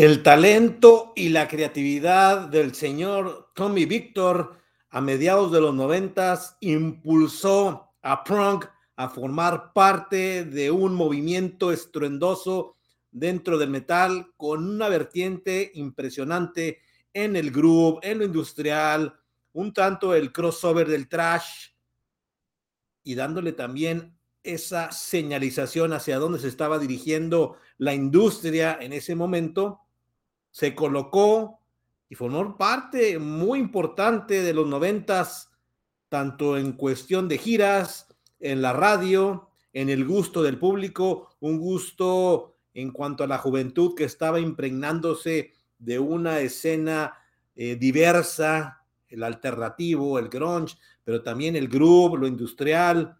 El talento y la creatividad del señor Tommy Victor a mediados de los noventas impulsó a Prunk a formar parte de un movimiento estruendoso dentro del metal con una vertiente impresionante en el groove, en lo industrial, un tanto el crossover del trash y dándole también esa señalización hacia dónde se estaba dirigiendo la industria en ese momento se colocó y formó parte muy importante de los noventas, tanto en cuestión de giras, en la radio, en el gusto del público, un gusto en cuanto a la juventud que estaba impregnándose de una escena eh, diversa, el alternativo, el grunge, pero también el groove, lo industrial,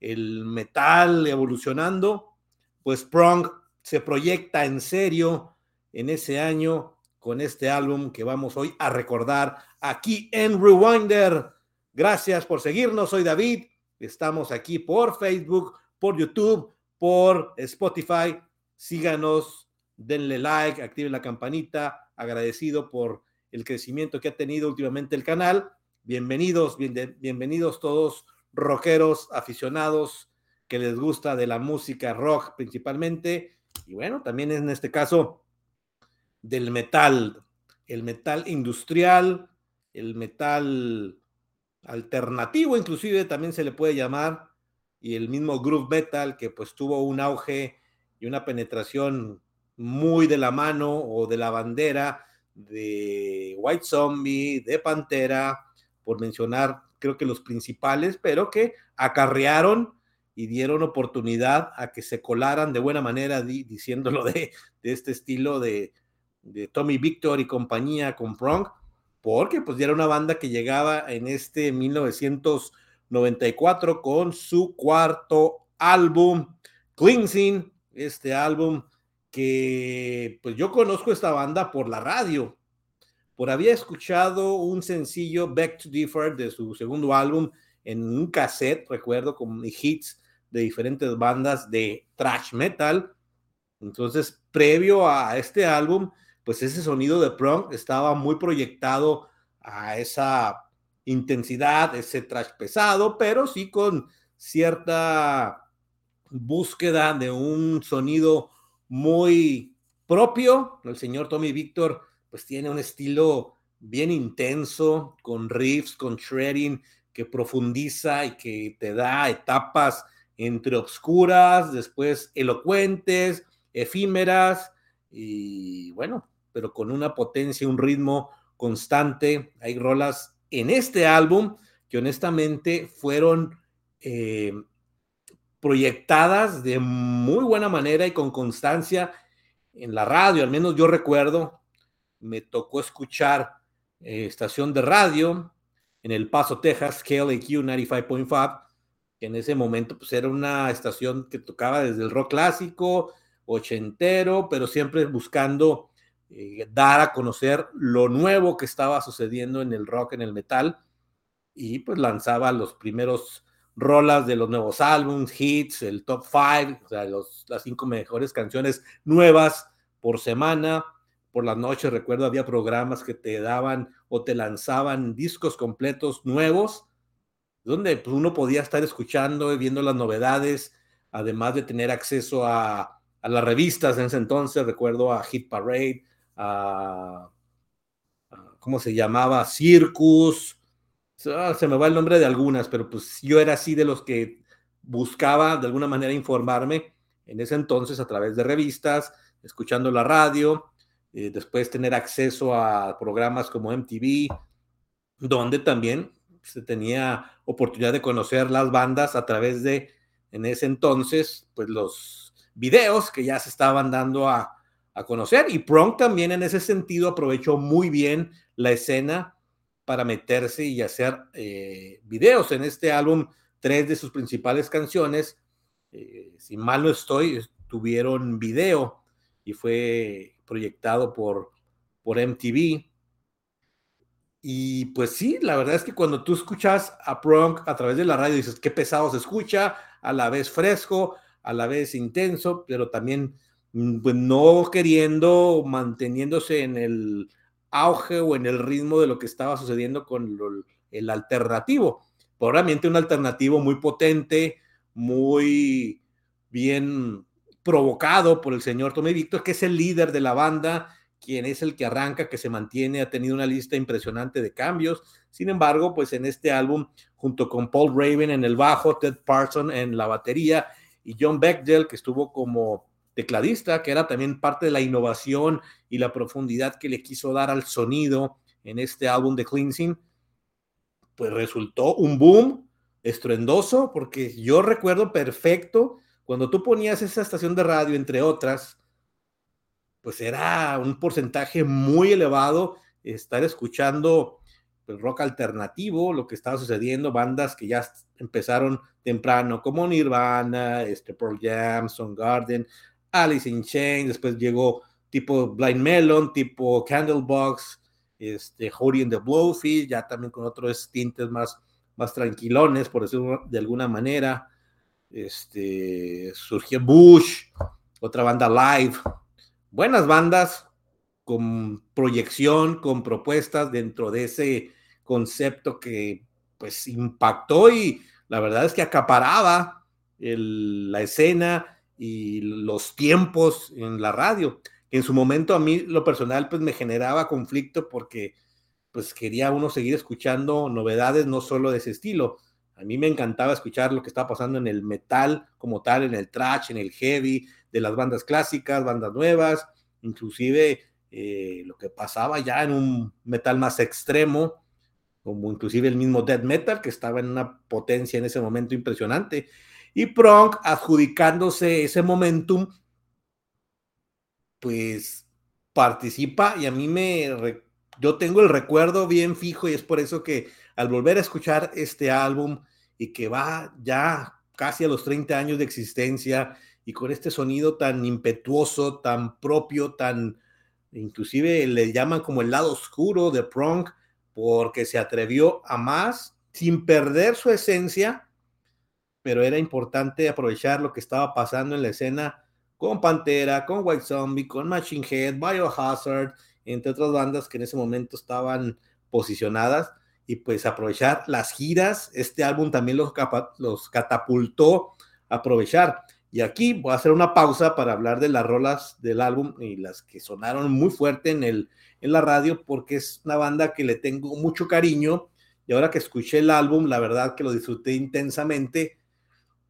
el metal evolucionando, pues Prong se proyecta en serio en ese año con este álbum que vamos hoy a recordar aquí en Rewinder. Gracias por seguirnos, soy David, estamos aquí por Facebook, por YouTube, por Spotify. Síganos, denle like, activen la campanita, agradecido por el crecimiento que ha tenido últimamente el canal. Bienvenidos, bienvenidos todos rockeros, aficionados que les gusta de la música rock principalmente. Y bueno, también en este caso del metal, el metal industrial, el metal alternativo inclusive también se le puede llamar, y el mismo groove metal que pues tuvo un auge y una penetración muy de la mano o de la bandera de White Zombie, de Pantera, por mencionar creo que los principales, pero que acarrearon y dieron oportunidad a que se colaran de buena manera, diciéndolo de, de este estilo de, de Tommy Victor y compañía con Prong, porque pues era una banda que llegaba en este 1994 con su cuarto álbum, Cleansing, este álbum que pues yo conozco esta banda por la radio, por había escuchado un sencillo Back to Differ de su segundo álbum en un cassette, recuerdo, con hits de diferentes bandas de thrash metal. Entonces, previo a este álbum, pues ese sonido de prom estaba muy proyectado a esa intensidad, ese trash pesado, pero sí con cierta búsqueda de un sonido muy propio. El señor Tommy Víctor pues tiene un estilo bien intenso, con riffs, con shredding, que profundiza y que te da etapas entre obscuras, después elocuentes, efímeras, y bueno, pero con una potencia, un ritmo constante. Hay rolas en este álbum que honestamente fueron eh, proyectadas de muy buena manera y con constancia en la radio, al menos yo recuerdo, me tocó escuchar eh, estación de radio en El Paso, Texas, KLAQ 95.5, que en ese momento pues era una estación que tocaba desde el rock clásico, ochentero, pero siempre buscando eh, dar a conocer lo nuevo que estaba sucediendo en el rock, en el metal, y pues lanzaba los primeros rolas de los nuevos álbumes, hits, el top five, o sea, las cinco mejores canciones nuevas por semana. Por las noches, recuerdo, había programas que te daban o te lanzaban discos completos nuevos, donde pues, uno podía estar escuchando y viendo las novedades, además de tener acceso a, a las revistas en ese entonces, recuerdo a Hit Parade, a, ¿cómo se llamaba? Circus, ah, se me va el nombre de algunas, pero pues yo era así de los que buscaba de alguna manera informarme en ese entonces a través de revistas, escuchando la radio, eh, después tener acceso a programas como MTV, donde también se tenía oportunidad de conocer las bandas a través de, en ese entonces, pues los videos que ya se estaban dando a, a conocer. Y Prong también en ese sentido aprovechó muy bien la escena para meterse y hacer eh, videos en este álbum. Tres de sus principales canciones, eh, si mal no estoy, tuvieron video y fue proyectado por, por MTV. Y pues sí, la verdad es que cuando tú escuchas a Prong a través de la radio, dices, qué pesado se escucha, a la vez fresco, a la vez intenso, pero también pues no queriendo, manteniéndose en el auge o en el ritmo de lo que estaba sucediendo con el alternativo. Probablemente un alternativo muy potente, muy bien provocado por el señor Tommy Victor, que es el líder de la banda, quien es el que arranca, que se mantiene, ha tenido una lista impresionante de cambios. Sin embargo, pues en este álbum, junto con Paul Raven en el bajo, Ted Parson en la batería y John Bechdel, que estuvo como tecladista, que era también parte de la innovación y la profundidad que le quiso dar al sonido en este álbum de Cleansing, pues resultó un boom estruendoso, porque yo recuerdo perfecto cuando tú ponías esa estación de radio, entre otras, pues era un porcentaje muy elevado estar escuchando el rock alternativo, lo que estaba sucediendo, bandas que ya empezaron temprano, como Nirvana, este Pearl Jam, Garden, Alice in Chains, después llegó tipo Blind Melon, tipo Candlebox, este, Hody and the Blowfield, ya también con otros tintes más, más tranquilones, por decirlo de alguna manera. Este, surgió Bush, otra banda live, buenas bandas con proyección, con propuestas dentro de ese concepto que pues impactó y la verdad es que acaparaba la escena y los tiempos en la radio. En su momento a mí lo personal pues me generaba conflicto porque pues quería uno seguir escuchando novedades no solo de ese estilo. A mí me encantaba escuchar lo que estaba pasando en el metal como tal, en el trash, en el heavy, de las bandas clásicas, bandas nuevas, inclusive eh, lo que pasaba ya en un metal más extremo, como inclusive el mismo death metal que estaba en una potencia en ese momento impresionante. Y Prong, adjudicándose ese momentum, pues participa y a mí me, yo tengo el recuerdo bien fijo y es por eso que al volver a escuchar este álbum y que va ya casi a los 30 años de existencia y con este sonido tan impetuoso, tan propio, tan inclusive le llaman como el lado oscuro de Prong porque se atrevió a más sin perder su esencia pero era importante aprovechar lo que estaba pasando en la escena con Pantera, con White Zombie, con Machine Head, Biohazard, entre otras bandas que en ese momento estaban posicionadas y pues aprovechar las giras. Este álbum también los, catapultó a aprovechar. Y aquí voy a hacer una pausa para hablar de las rolas del álbum y las que sonaron muy fuerte en, el, en la radio porque es una banda que le tengo mucho cariño y ahora que escuché el álbum, la verdad que lo disfruté intensamente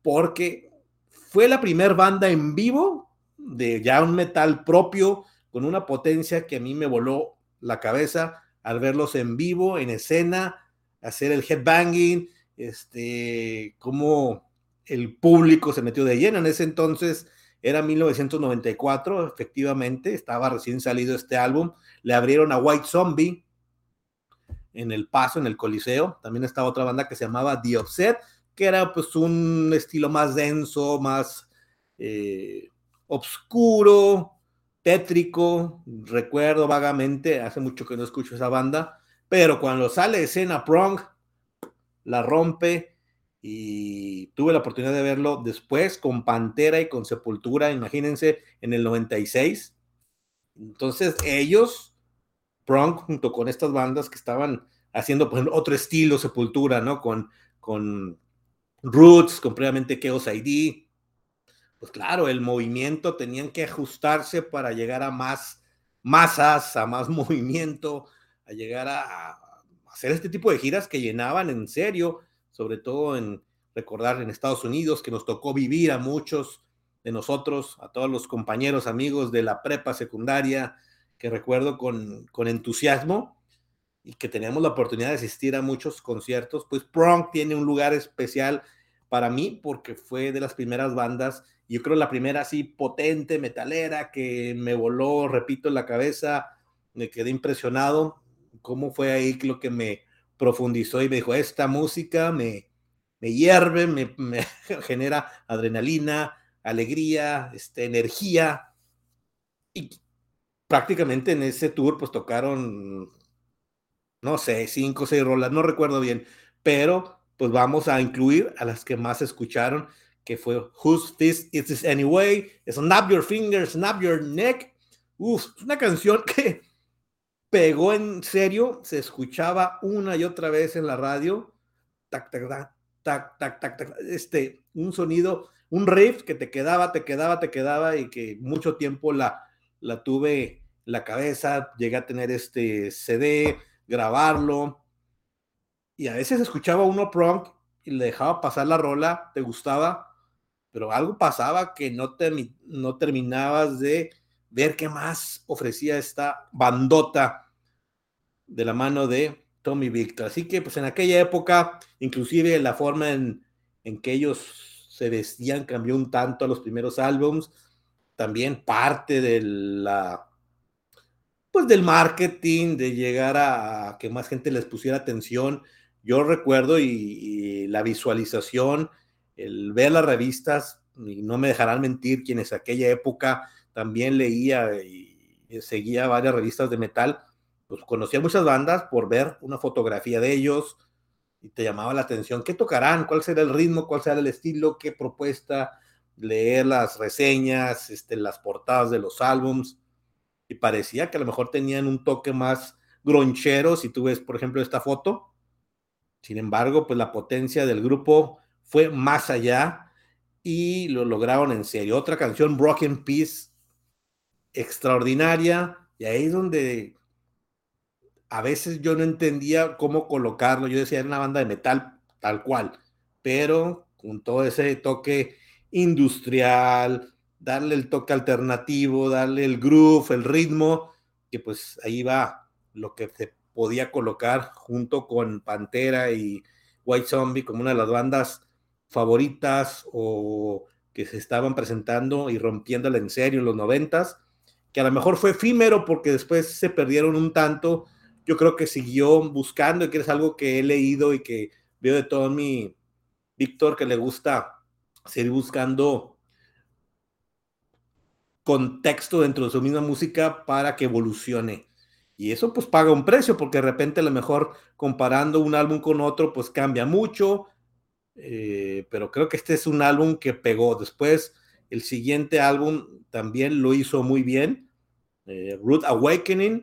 porque fue la primera banda en vivo de ya un metal propio con una potencia que a mí me voló la cabeza al verlos en vivo, en escena, hacer el headbanging, este, cómo el público se metió de lleno. En ese entonces era 1994, efectivamente, estaba recién salido este álbum. Le abrieron a White Zombie en el paso, en el Coliseo. También estaba otra banda que se llamaba The Offset que era pues un estilo más denso, más eh, obscuro, tétrico. Recuerdo vagamente, hace mucho que no escucho esa banda, pero cuando sale escena Prong, la rompe y tuve la oportunidad de verlo después con Pantera y con Sepultura, imagínense, en el 96. Entonces ellos, Prong, junto con estas bandas que estaban haciendo pues, otro estilo Sepultura, ¿no? Con, con Roots, completamente Chaos ID. Pues claro, el movimiento tenían que ajustarse para llegar a más masas, a más movimiento, a llegar a, hacer este tipo de giras que llenaban en serio, sobre todo en recordar en Estados Unidos, que nos tocó vivir a muchos de nosotros, a todos los compañeros, amigos de la prepa secundaria, que recuerdo con, con entusiasmo y que teníamos la oportunidad de asistir a muchos conciertos, pues Prong tiene un lugar especial para mí porque fue de las primeras bandas, yo creo la primera así potente, metalera, que me voló, repito, en la cabeza, me quedé impresionado, cómo fue ahí lo que me profundizó y me dijo, esta música me, me hierve, me, me genera adrenalina, alegría, este, energía. Y prácticamente en ese tour pues tocaron no sé, cinco o seis rolas, no recuerdo bien, pero pues vamos a incluir a las que más escucharon, que fue Whose Fist Is This Anyway, Snap Your Fingers, Snap Your Neck. Uf, una canción que pegó en serio, se escuchaba una y otra vez en la radio, tac, tac, tac, tac, tac, tac, este, un sonido, un riff que te quedaba, te quedaba, te quedaba y que mucho tiempo la, la tuve en la cabeza, llegué a tener este CD, grabarlo, y a veces escuchaba uno prong y le dejaba pasar la rola, te gustaba, pero algo pasaba que no, no terminabas de ver qué más ofrecía esta bandota de la mano de Tommy Victor. Así que pues en aquella época, inclusive la forma en, en que ellos se vestían cambió un tanto a los primeros álbums, también parte de la pues del marketing, de llegar a que más gente les pusiera atención yo recuerdo y, la visualización, el ver las revistas, y no me dejarán mentir quienes aquella época también leía y seguía varias revistas de metal, pues conocía muchas bandas por ver una fotografía de ellos y te llamaba la atención, ¿qué tocarán? ¿Cuál será el ritmo? ¿Cuál será el estilo? ¿Qué propuesta? Leer las reseñas, este, las portadas de los álbums y parecía que a lo mejor tenían un toque más gronchero, si tú ves, por ejemplo, esta foto, sin embargo, pues la potencia del grupo fue más allá y lo lograron en serio. Otra canción, Broken Peace, extraordinaria, y ahí es donde a veces yo no entendía cómo colocarlo. Yo decía, era una banda de metal tal cual, pero con todo ese toque industrial, darle el toque alternativo, darle el groove, el ritmo, que pues ahí va lo que se podía colocar junto con Pantera y White Zombie como una de las bandas favoritas o que se estaban presentando y rompiéndola en serio en los noventas, que a lo mejor fue efímero porque después se perdieron un tanto. Yo creo que siguió buscando y que es algo que he leído y que veo de todo mi Víctor que le gusta seguir buscando contexto dentro de su misma música para que evolucione. Y eso pues paga un precio porque de repente a lo mejor comparando un álbum con otro pues cambia mucho, eh, pero creo que este es un álbum que pegó. Después el siguiente álbum también lo hizo muy bien, eh, Root Awakening,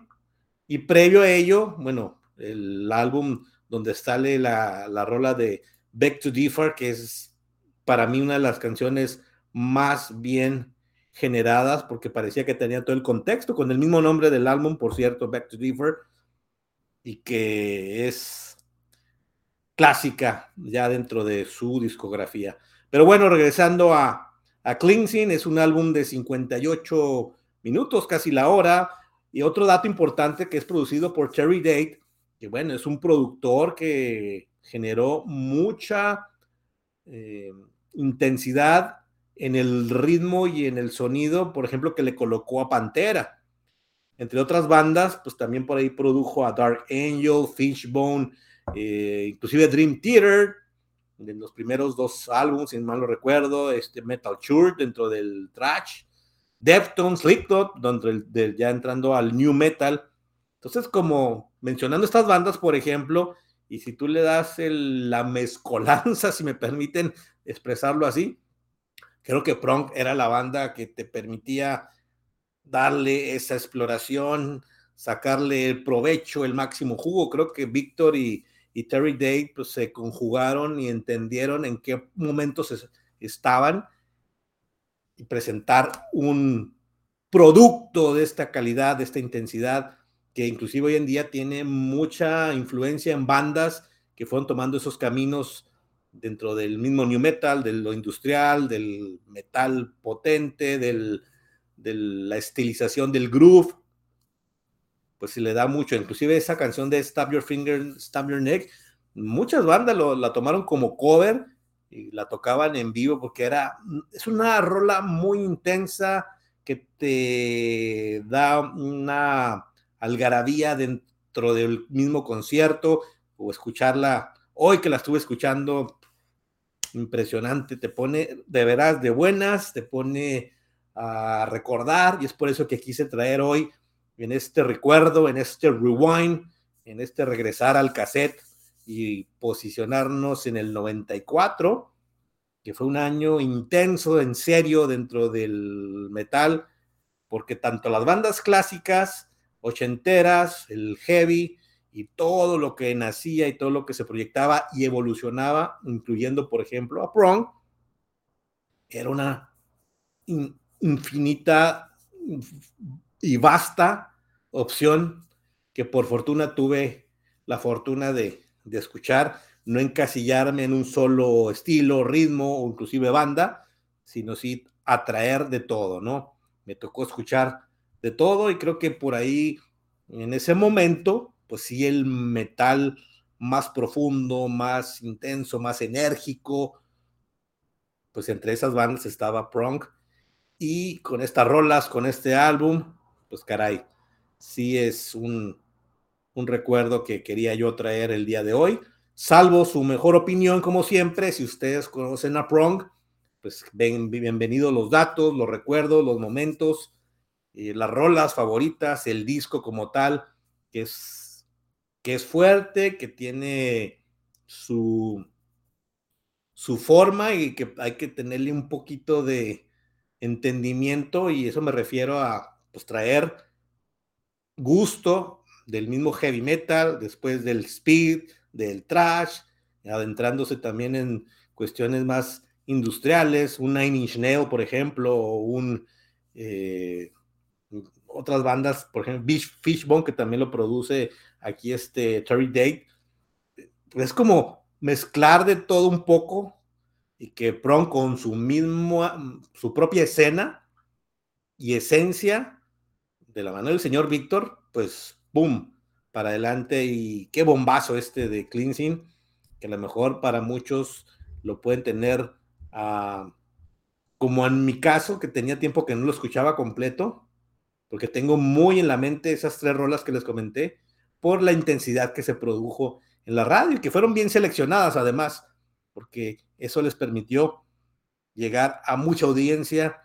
y previo a ello, bueno, el álbum donde sale la, la rola de Back to Differ, que es para mí una de las canciones más bien generadas porque parecía que tenía todo el contexto con el mismo nombre del álbum, por cierto, Back to Differ, y que es clásica ya dentro de su discografía. Pero bueno, regresando a, a Cleansing, es un álbum de 58 minutos, casi la hora, y otro dato importante que es producido por Cherry Date, que bueno, es un productor que generó mucha eh, intensidad en el ritmo y en el sonido, por ejemplo, que le colocó a Pantera. Entre otras bandas, pues también por ahí produjo a Dark Angel, Fishbone, eh, inclusive Dream Theater, en los primeros dos álbumes, si mal no recuerdo, este Metal Church dentro del trash, Deftones, Slipknot, donde ya entrando al new metal. Entonces, como mencionando estas bandas, por ejemplo, y si tú le das la mezcolanza, si me permiten expresarlo así, Creo que Prong era la banda que te permitía darle esa exploración, sacarle el provecho, el máximo jugo. Creo que Víctor y, Terry Day pues, se conjugaron y entendieron en qué momentos estaban y presentar un producto de esta calidad, de esta intensidad, que inclusive hoy en día tiene mucha influencia en bandas que fueron tomando esos caminos dentro del mismo new metal, de lo industrial, del metal potente, del, de la estilización del groove, pues se le da mucho. Inclusive esa canción de Stab Your Finger, Stab Your Neck, muchas bandas la tomaron como cover y la tocaban en vivo porque era, es una rola muy intensa que te da una algarabía dentro del mismo concierto o escucharla hoy que la estuve escuchando impresionante, te pone de veras de buenas, te pone a recordar y es por eso que quise traer hoy en este recuerdo, en este rewind, en este regresar al cassette y posicionarnos en el 94 que fue un año intenso, en serio, dentro del metal, porque tanto las bandas clásicas, ochenteras, el heavy y todo lo que nacía y todo lo que se proyectaba y evolucionaba, incluyendo, por ejemplo, a Prong, era una infinita y vasta opción que por fortuna tuve la fortuna de, de escuchar no encasillarme en un solo estilo, ritmo o inclusive banda, sino sí atraer de todo, ¿no? Me tocó escuchar de todo y creo que por ahí, en ese momento, pues sí, el metal más profundo, más intenso, más enérgico, pues entre esas bandas estaba Prong y con estas rolas, con este álbum, pues caray, sí es un, un recuerdo que quería yo traer el día de hoy. Salvo su mejor opinión, como siempre, si ustedes conocen a Prong, pues bienvenidos los datos, los recuerdos, los momentos, eh, las rolas favoritas, el disco como tal, que es, que es fuerte, que tiene su, su forma y que hay que tenerle un poquito de entendimiento y eso me refiero a pues, traer gusto del mismo heavy metal, después del speed, del trash, adentrándose también en cuestiones más industriales, un Nine Inch Nail, por ejemplo, o un eh, otras bandas, por ejemplo, Fishbone, que también lo produce aquí este Terry Date. Es como mezclar de todo un poco y que Pron con su mismo, su propia escena y esencia de la mano del señor Víctor, pues, ¡boom! para adelante y qué bombazo este de Cleansing, que a lo mejor para muchos lo pueden tener ah, como en mi caso, que tenía tiempo que no lo escuchaba completo, porque tengo muy en la mente esas tres rolas que les comenté, por la intensidad que se produjo en la radio y que fueron bien seleccionadas además, porque eso les permitió llegar a mucha audiencia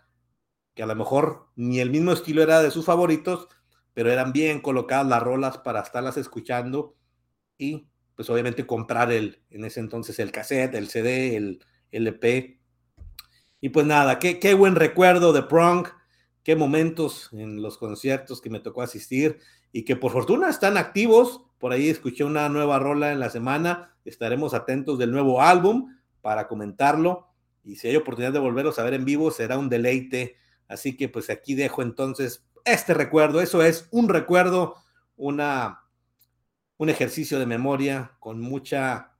que a lo mejor ni el mismo estilo era de sus favoritos, pero eran bien colocadas las rolas para estarlas escuchando y pues obviamente comprar el, en ese entonces el cassette, el CD, el LP. Y pues nada, qué, qué buen recuerdo de Prong, qué momentos en los conciertos que me tocó asistir y que por fortuna están activos. Por ahí escuché una nueva rola en la semana, estaremos atentos del nuevo álbum para comentarlo y si hay oportunidad de volverlos a ver en vivo será un deleite. Así que pues aquí dejo entonces este recuerdo. Eso es un recuerdo, una, un ejercicio de memoria con mucha,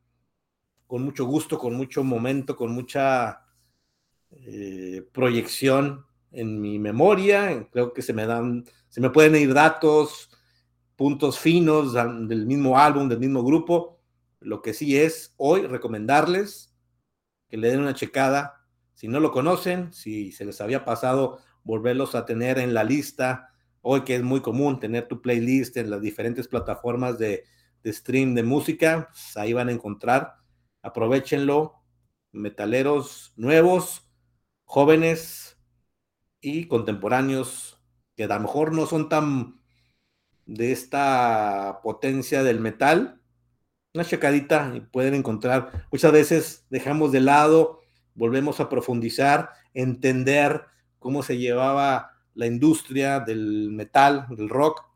con mucho gusto, con mucho momento, con mucha eh, proyección en mi memoria. Creo que se me dan, se me pueden ir datos, puntos finos del mismo álbum, del mismo grupo. Lo que sí es hoy recomendarles que le den una checada. Si no lo conocen, si se les había pasado volverlos a tener en la lista. Hoy que es muy común tener tu playlist en las diferentes plataformas de, stream de música, pues, ahí van a encontrar. Aprovechenlo. Metaleros nuevos, jóvenes y contemporáneos que a lo mejor no son tan de esta potencia del metal. Una checadita y pueden encontrar. Muchas veces dejamos de lado, volvemos a profundizar, entender cómo se llevaba la industria del metal, del rock,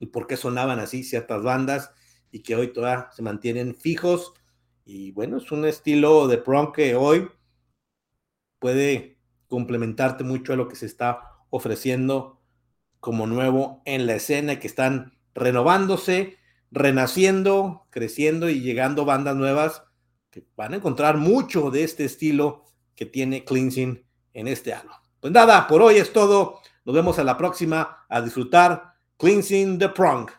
y por qué sonaban así ciertas bandas y que hoy todavía se mantienen fijos. Y bueno, es un estilo de prom que hoy puede complementarte mucho a lo que se está ofreciendo como nuevo en la escena, que están renovándose, renaciendo, creciendo y llegando bandas nuevas que van a encontrar mucho de este estilo que tiene Cleansing en este año. Pues nada, por hoy es todo. Nos vemos a la próxima a disfrutar Cleansing the Prong.